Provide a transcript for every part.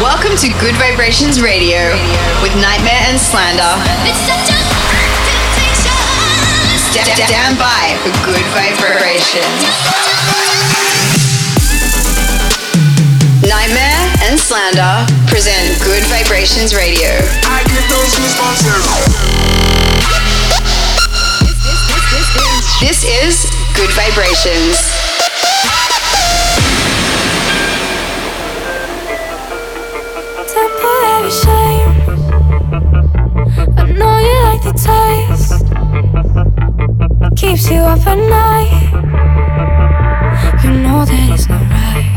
Welcome to Gud Vibrations Radio with NGHTMRE and Slander. Sta- Stand by for Gud Vibrations. NGHTMRE and Slander present Gud Vibrations Radio. I get those goosebumps. This is Gud Vibrations. Keeps you up at night. You know that it's not right.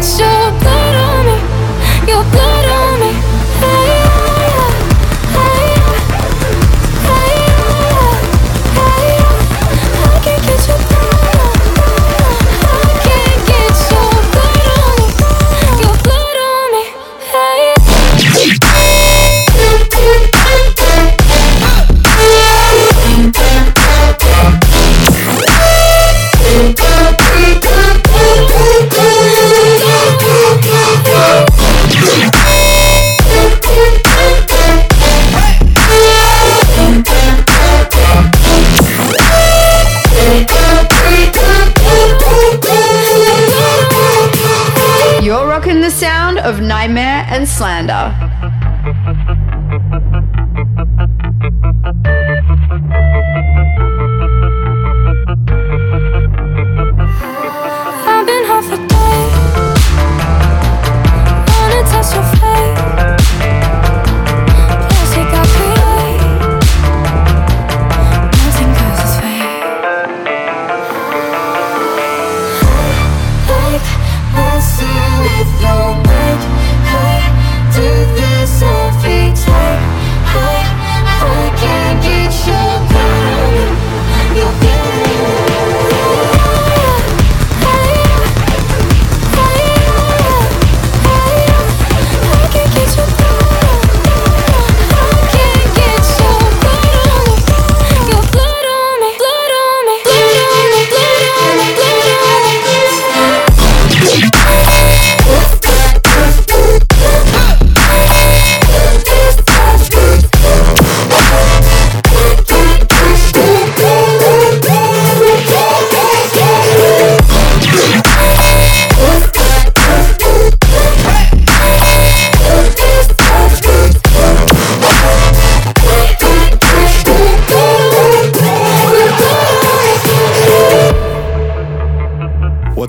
Can't your rocking the sound of NGHTMRE and Slander.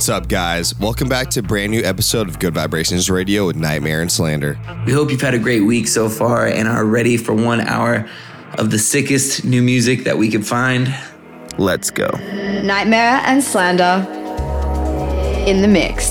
What's up, guys? Welcome back to a brand new episode of Gud Vibrations Radio with NGHTMRE and Slander. We hope you've had a great week so far and are ready for one hour of the sickest new music that we can find. Let's go. NGHTMRE and Slander in the mix.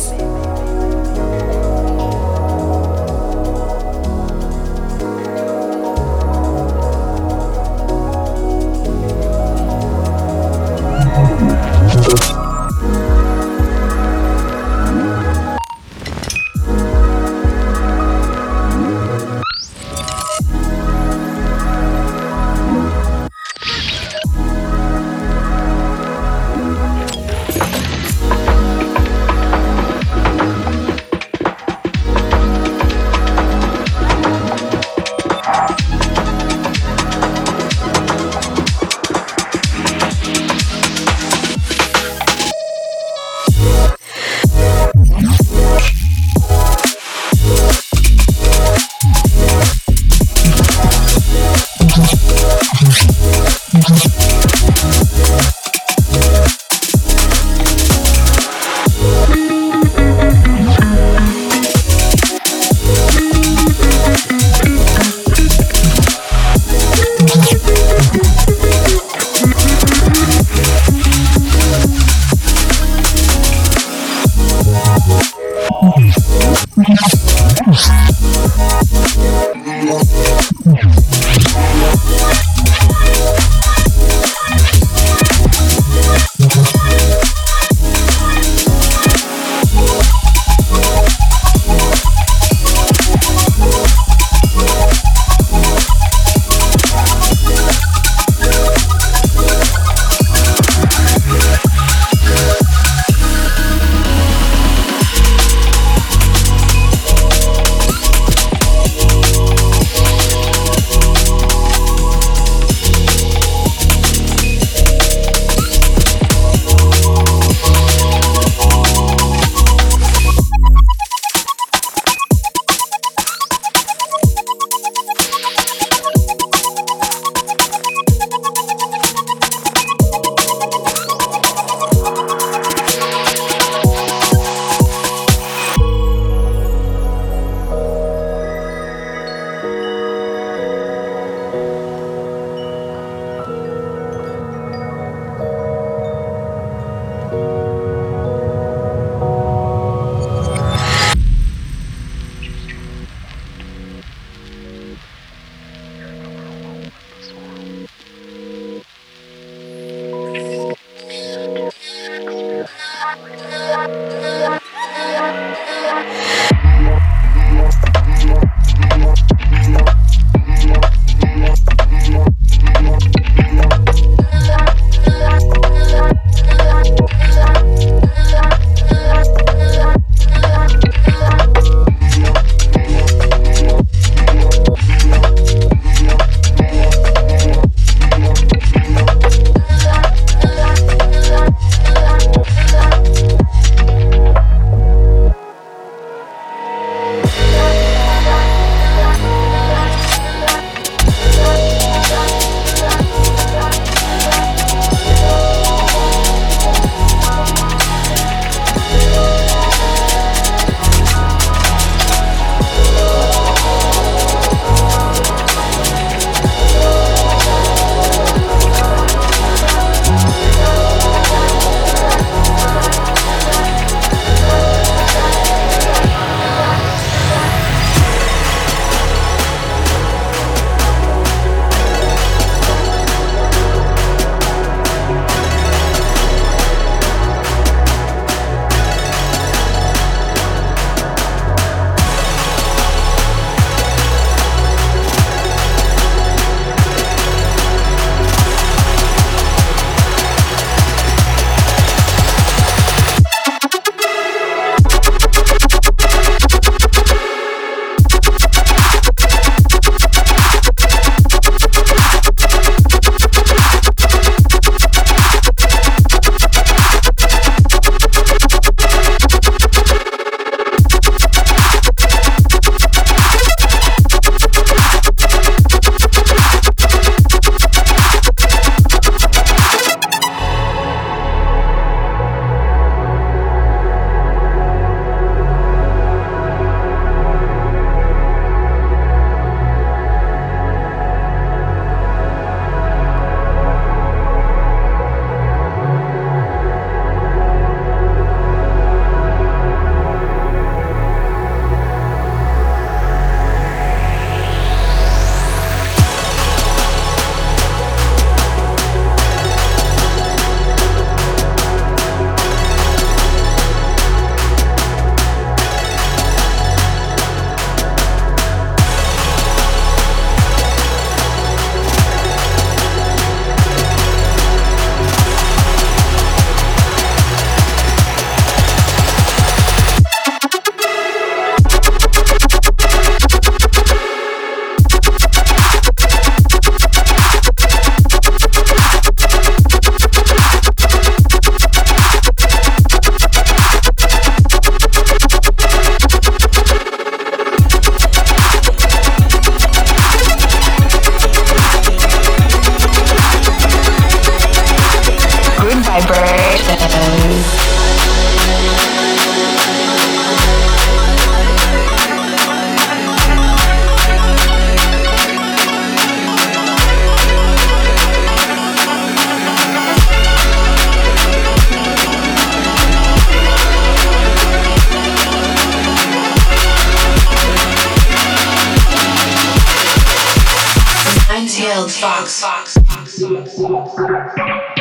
Sucks. Sucks. Sucks.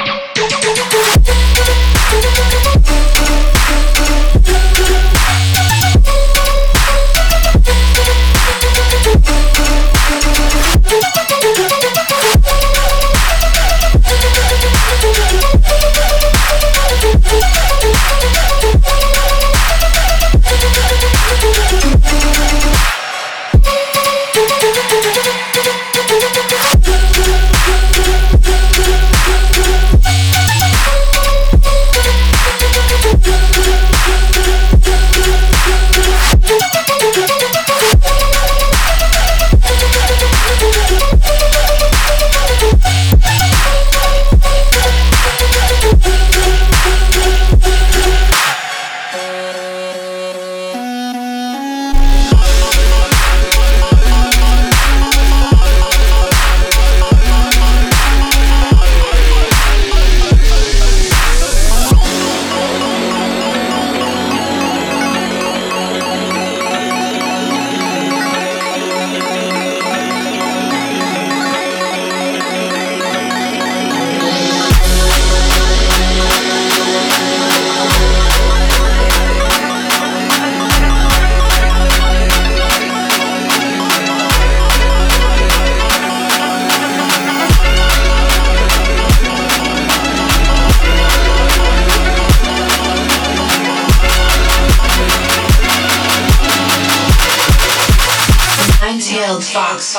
Nine-tailed fox.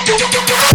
Sometimes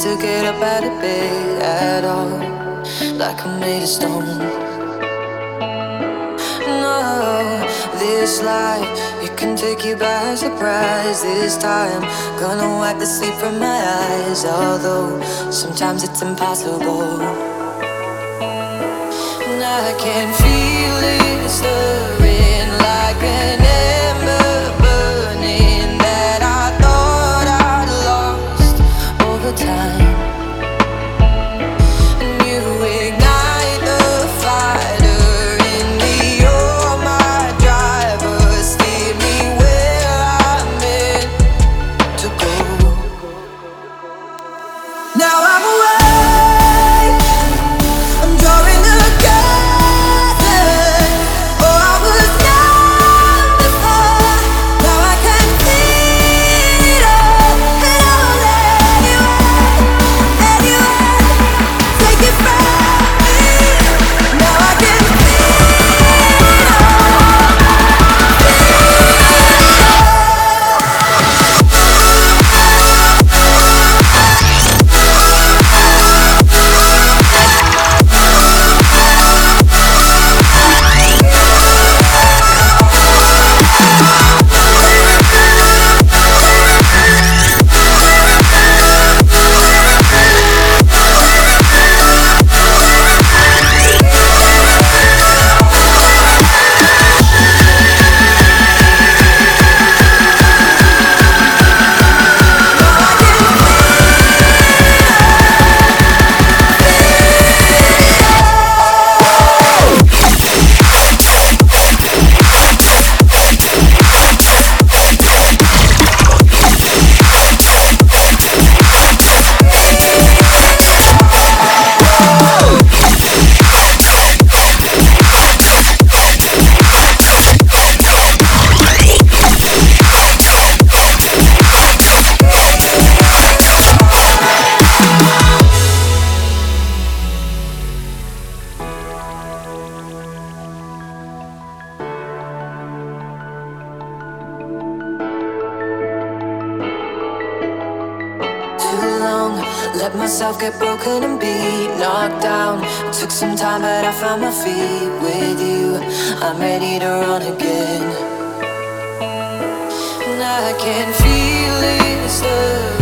to get up out of bed at all. Like I'm made of stone. No, this life it can take you by surprise. This time, gonna wipe the sleep from my eyes. Although sometimes it's impossible. And I can feel it stirring like an but I found my feet with you. I'm ready to run again. And I can feel it like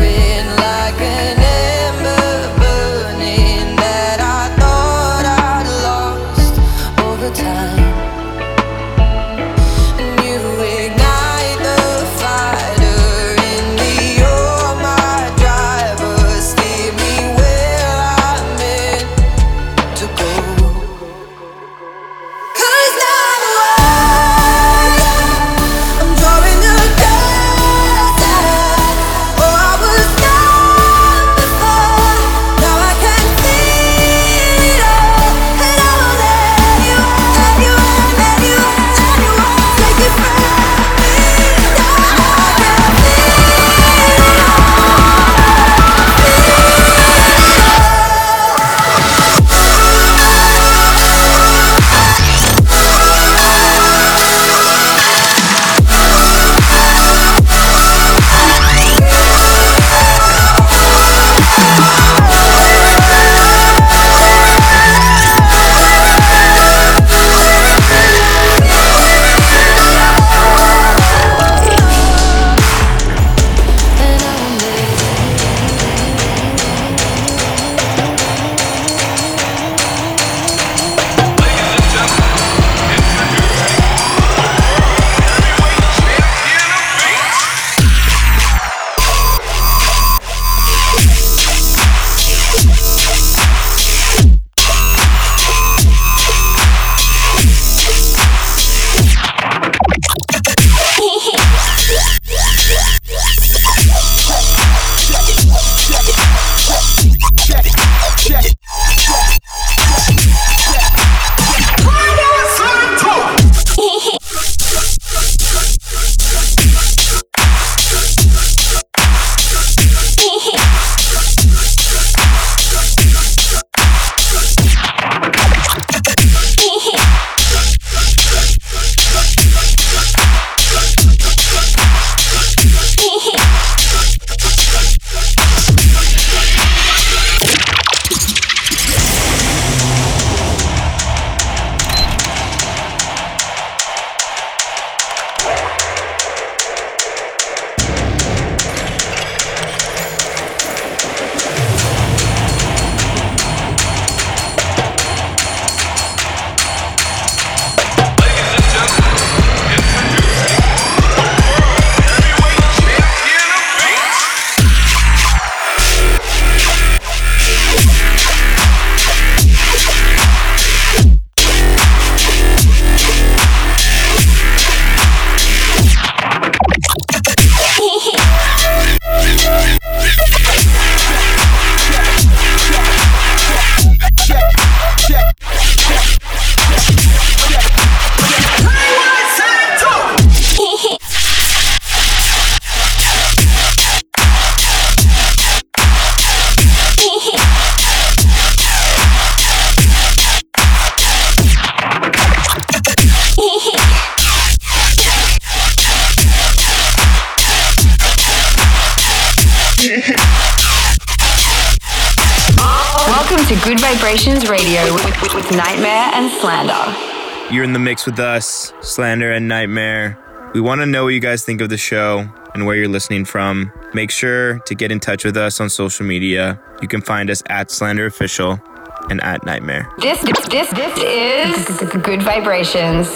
mix with us, Slander and NGHTMRE. We want to know what you guys think of the show and where you're listening from. Make sure to get in touch with us on social media. You can find us at Slander Official and at NGHTMRE. This this this is Gud Vibrations.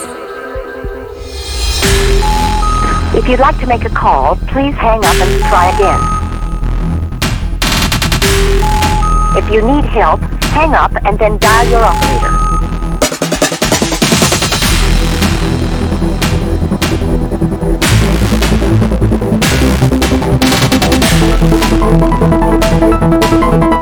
If you'd like to make a call, please hang up and try again. If you need help, hang up and then dial your operator. Thank you.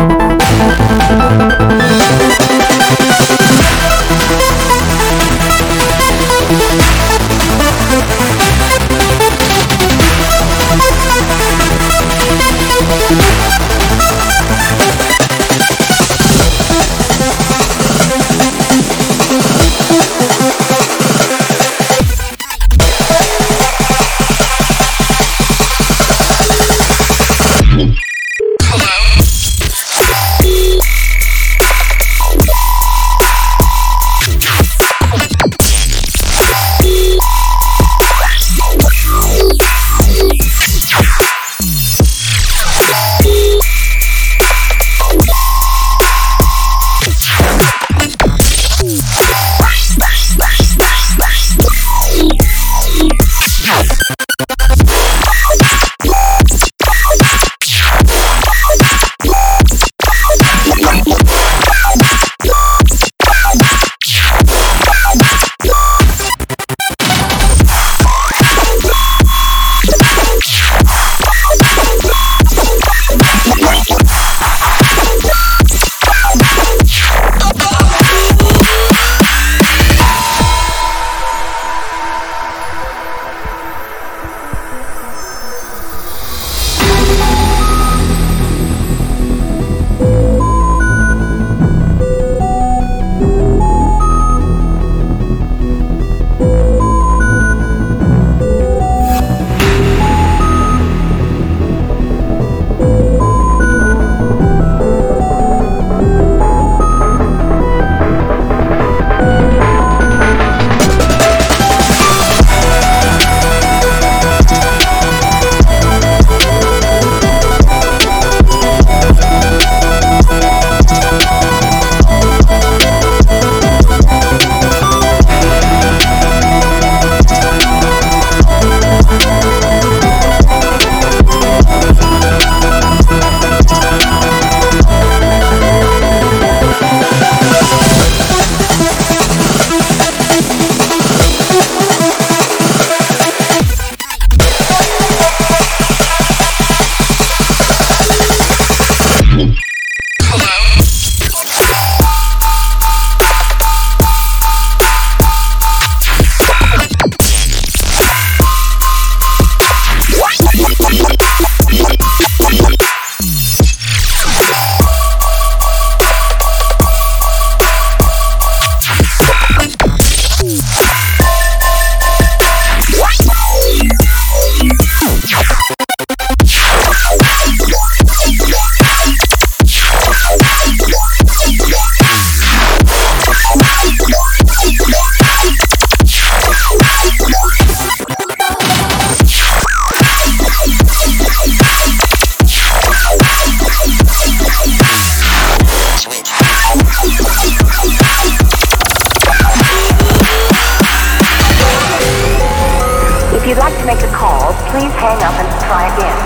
you'd like to make a call, please hang up and try again.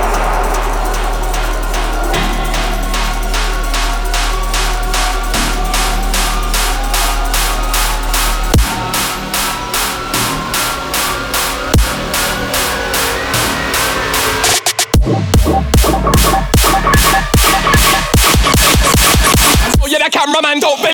Oh, yeah, the cameraman don't be.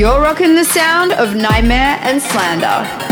You're rocking the sound of NGHTMRE and Slander.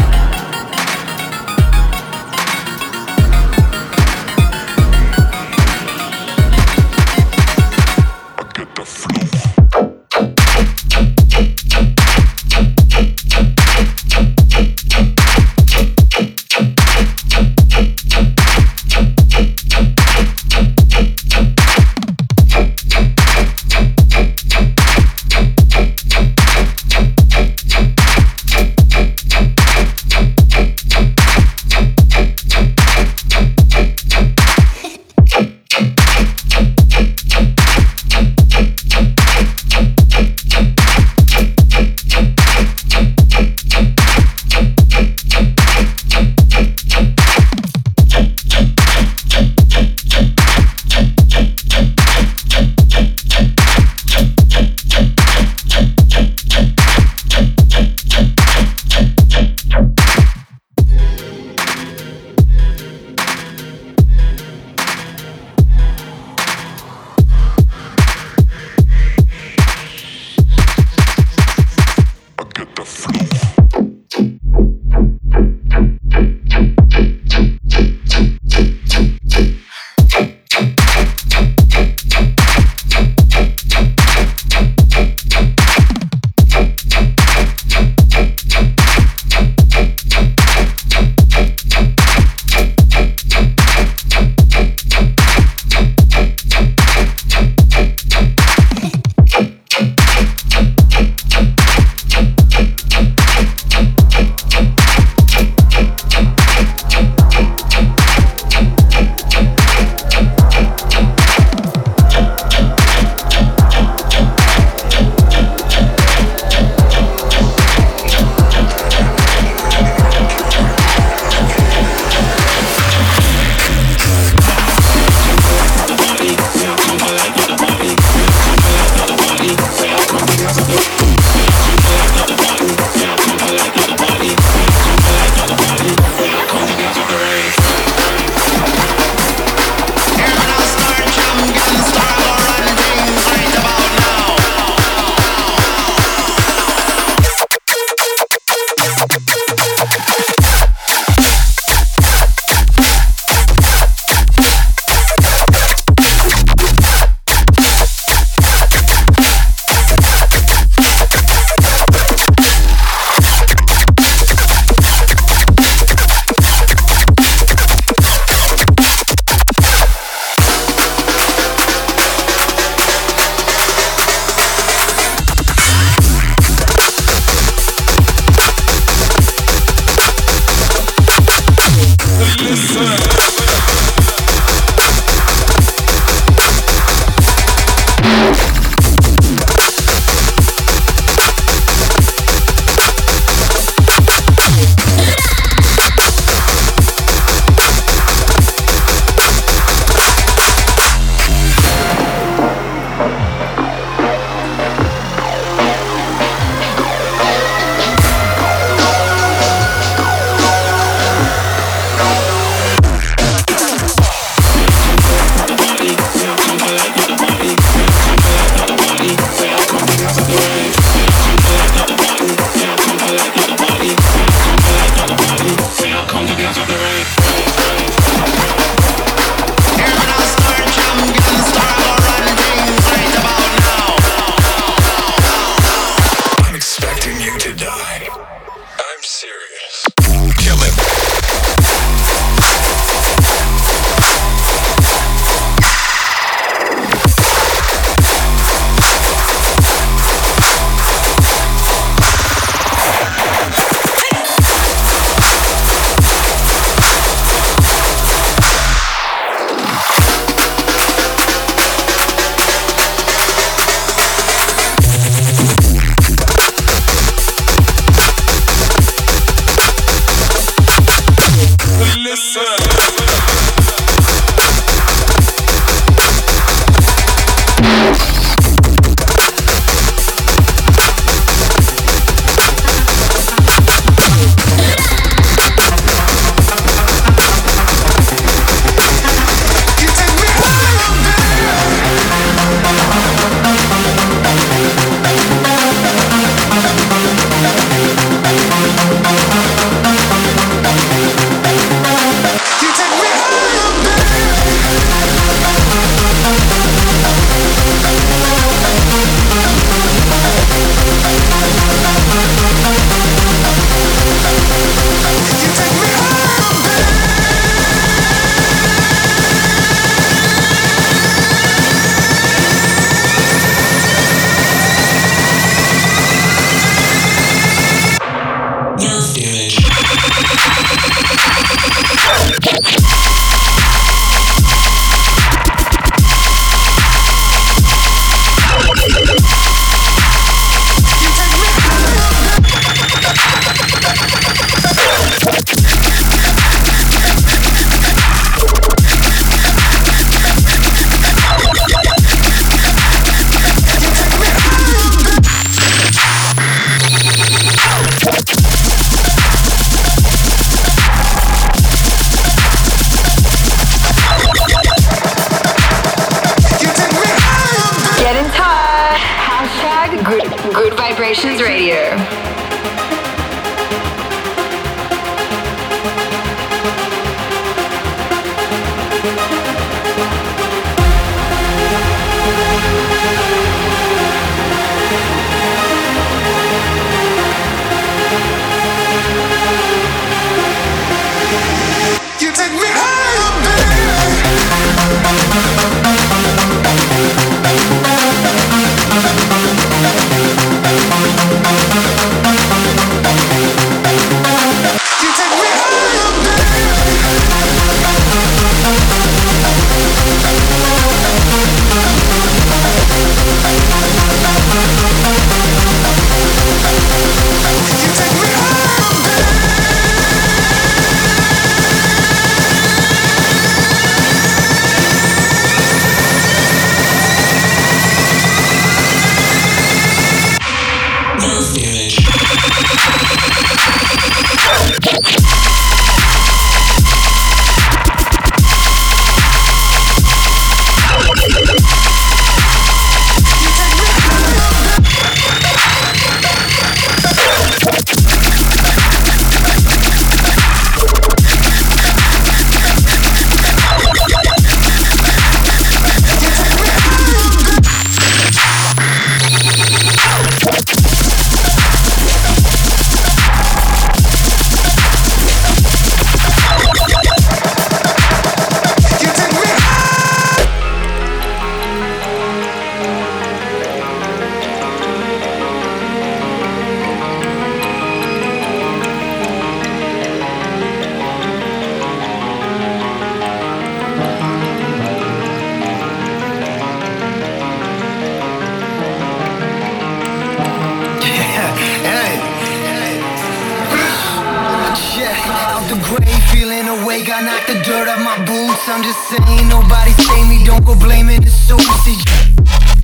I knock the dirt off my boots. I'm just saying, nobody say me, don't go blaming the sushi.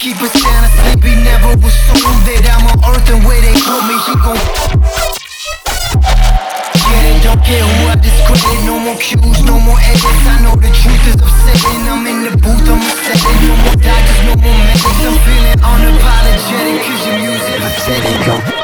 Keep us down sleepy, never assume that I'm on earth and where they put me, he gon' Get it, don't care who I discredit, no more cues, no more edits. I know the truth is upsetting. I'm in the booth, I'm upsetting. No more doctors, no more medics. I'm feeling unapologetic, cause your music pathetic.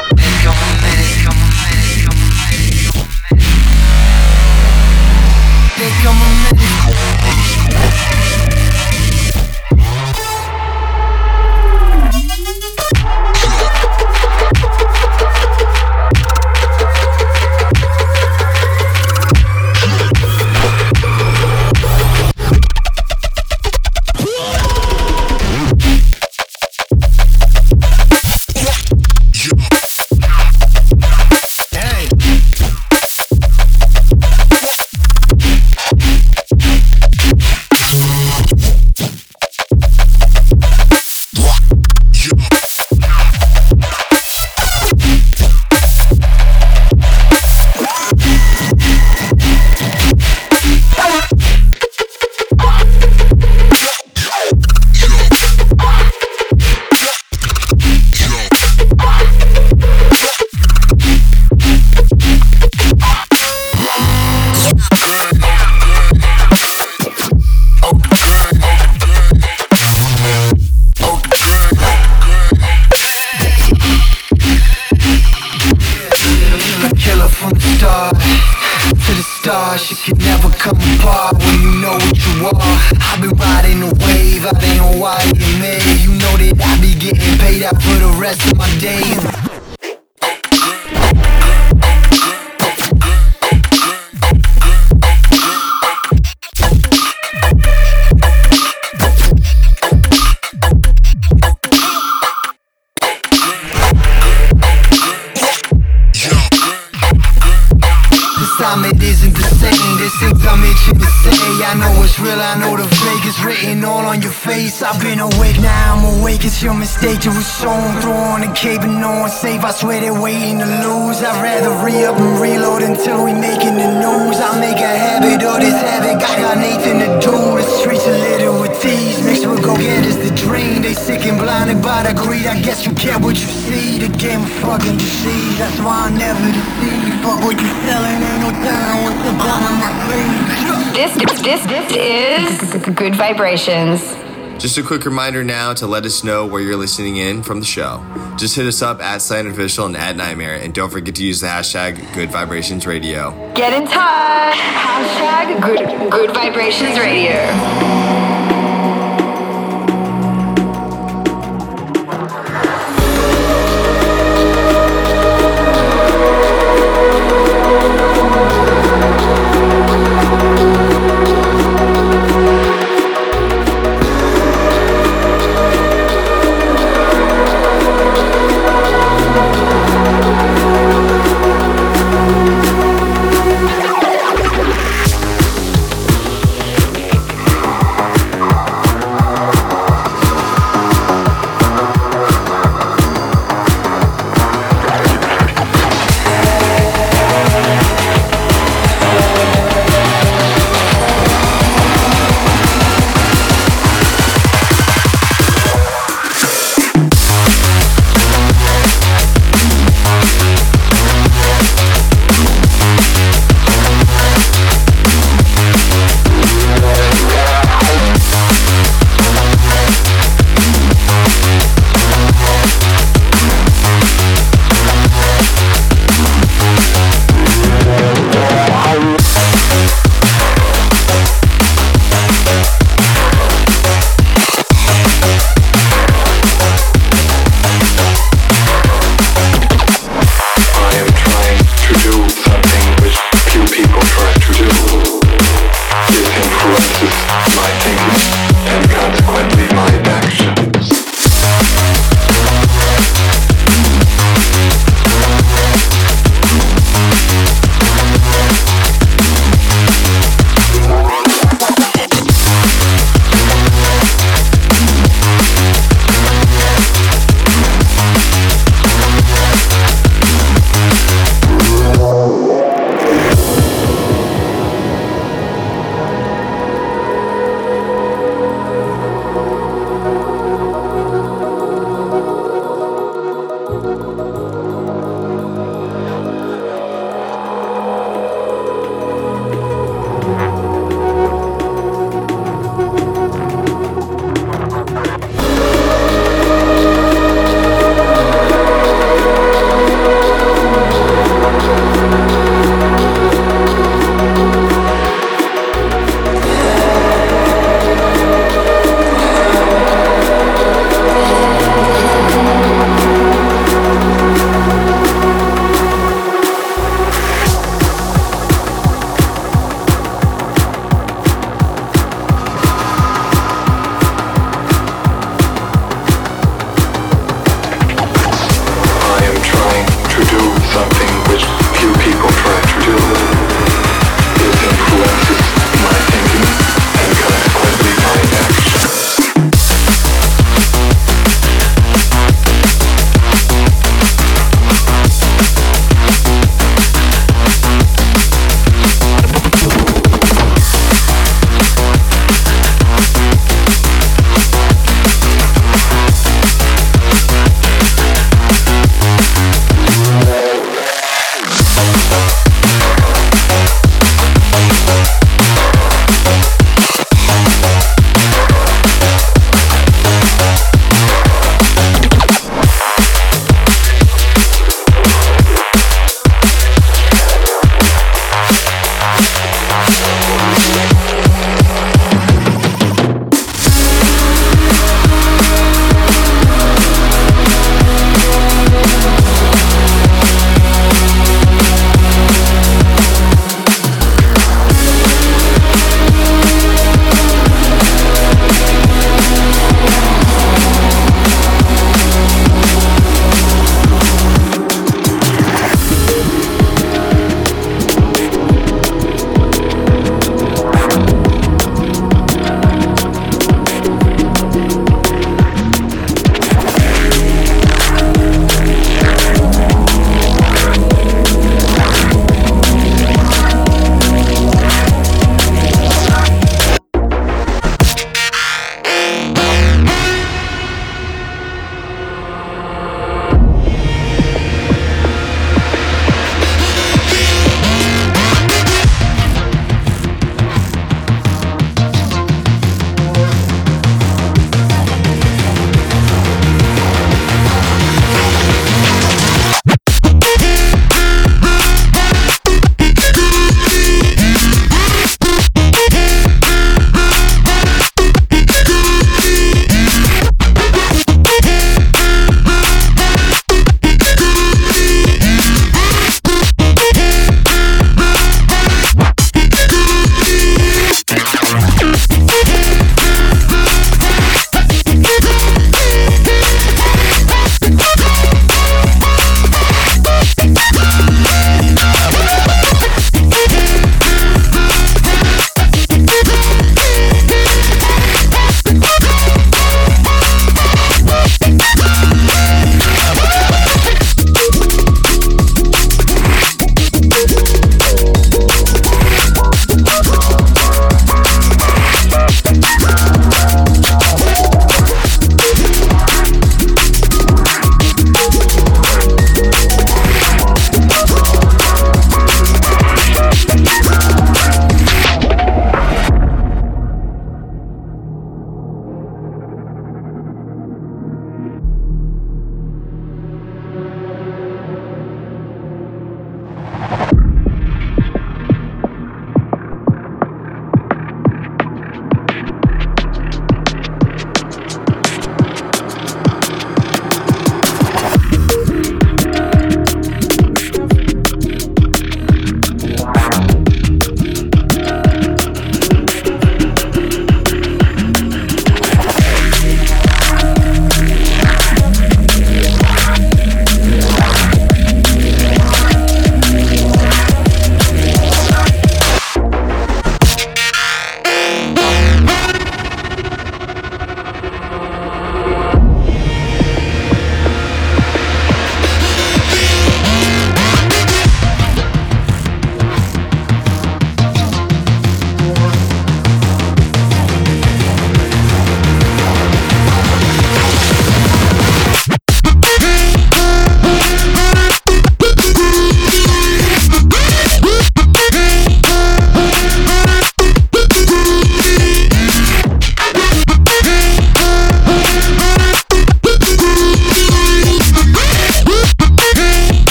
Rest time it isn't the same. This things I'm to say. I know it's real, I know the fake is written all on your face. I've It's your mistake to assume. Throw on a cape and no one safe. I swear they're waiting to lose. I'd rather re up and reload until we making the news. I make a habit of this habit. I got Nathan to do. The streets are littered with thieves. Mixed with go getters, the dream. They sick and blinded by the greed. I guess you get what you see. The game of fucking deceive. That's why I never deceive. Fuck what you selling, ain't no telling what's the bottom of my. This, this, this, this is Gud Vibrations. Just a quick reminder now to let us know where you're listening in from the show. Just hit us up at Slant Official and at NGHTMRE, and don't forget to use the hashtag Gud Vibrations Radio. Get in touch. Hashtag Good, Gud Vibrations Radio.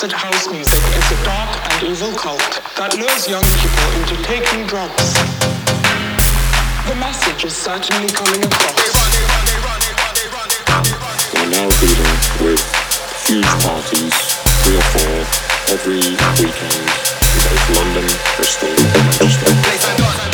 acid house music is a dark and evil cult that lures young people into taking drugs. The message is certainly coming across. We're now dealing with huge parties, three or four, every weekend, both London, Bristol, and Manchester.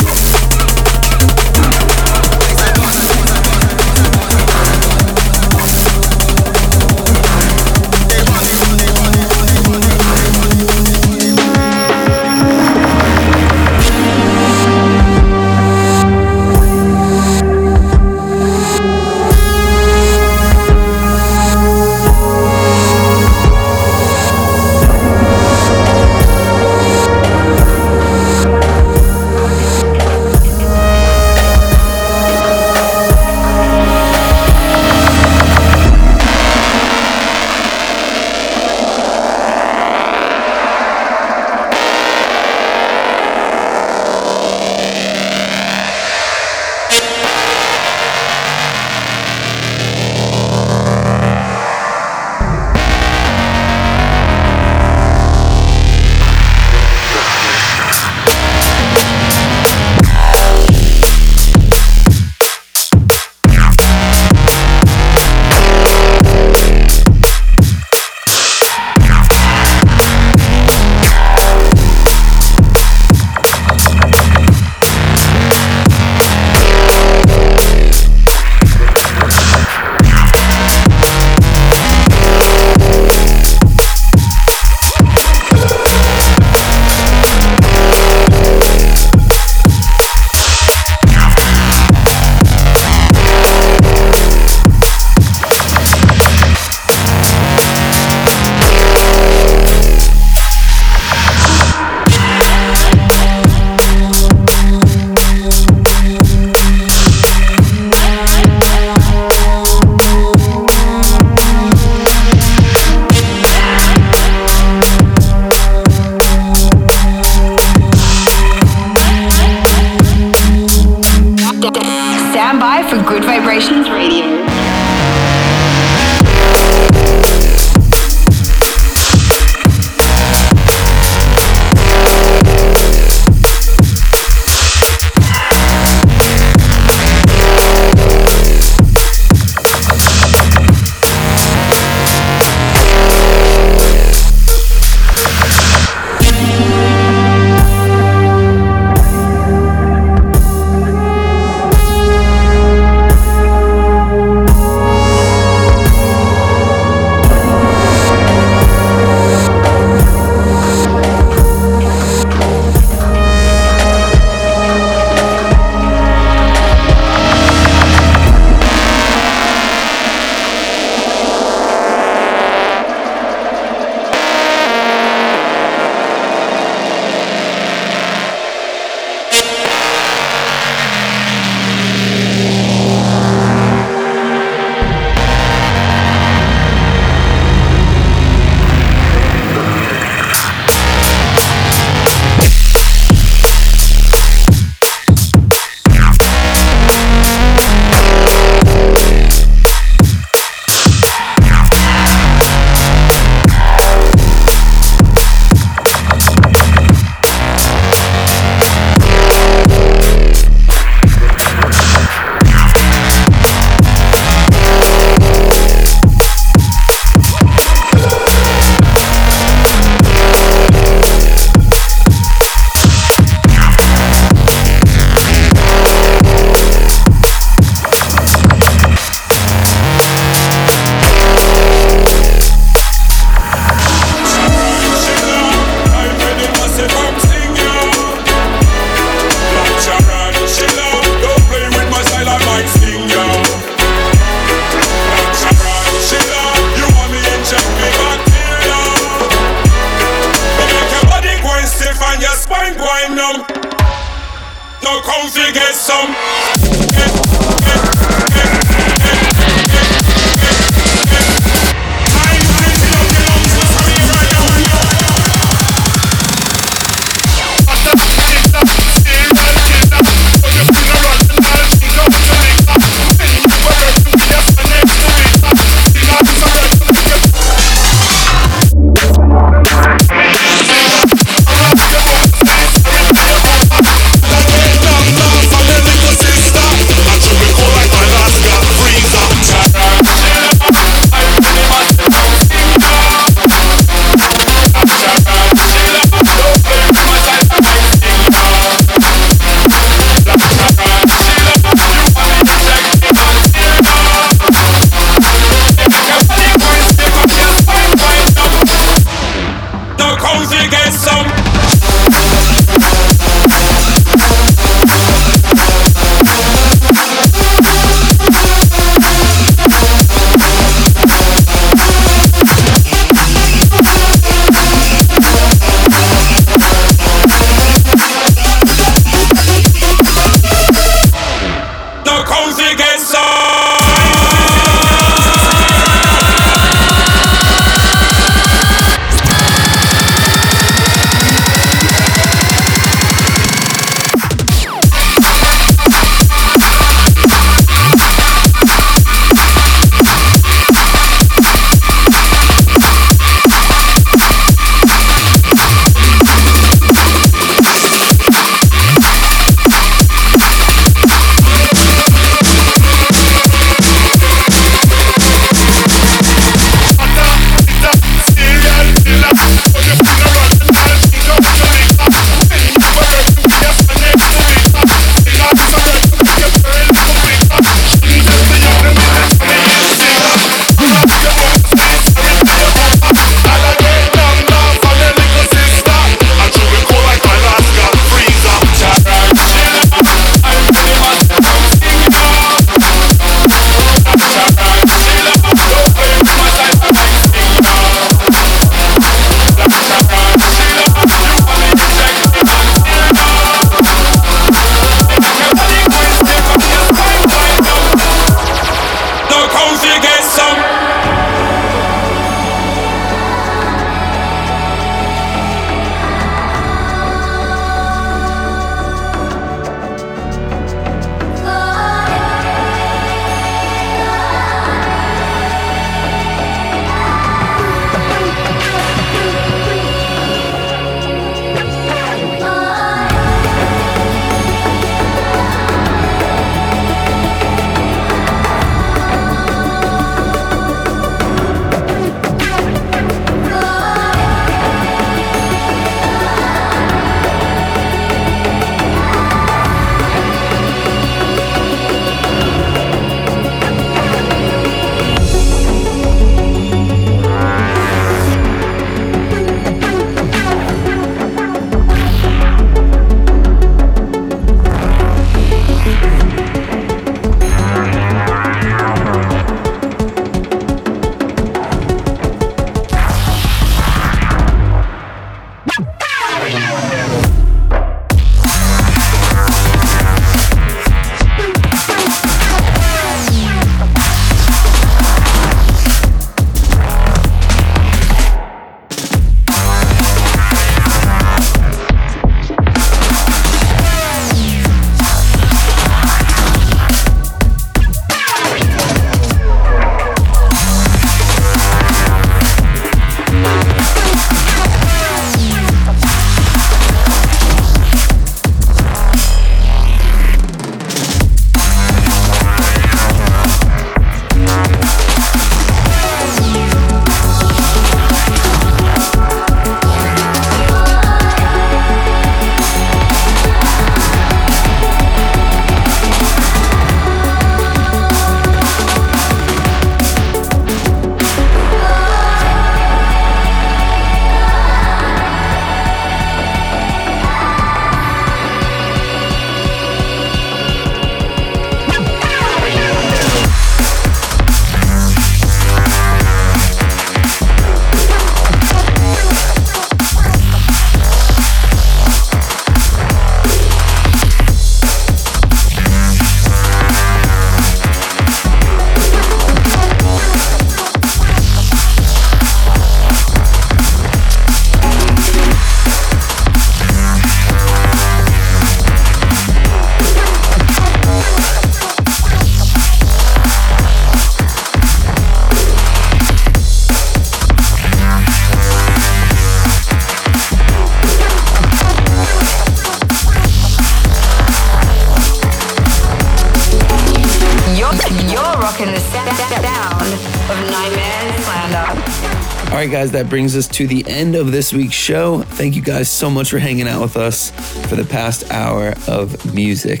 Guys, that brings us to the end of this week's show. Thank you guys so much for hanging out with us for the past hour of music.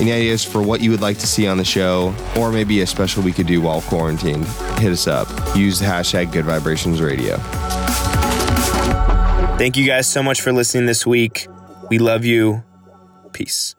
Any ideas for what you would like to see on the show, or maybe a special we could do while quarantined? Hit us up. Use the hashtag Gud Vibrations Radio. Thank you guys so much for listening this week. We love you. Peace.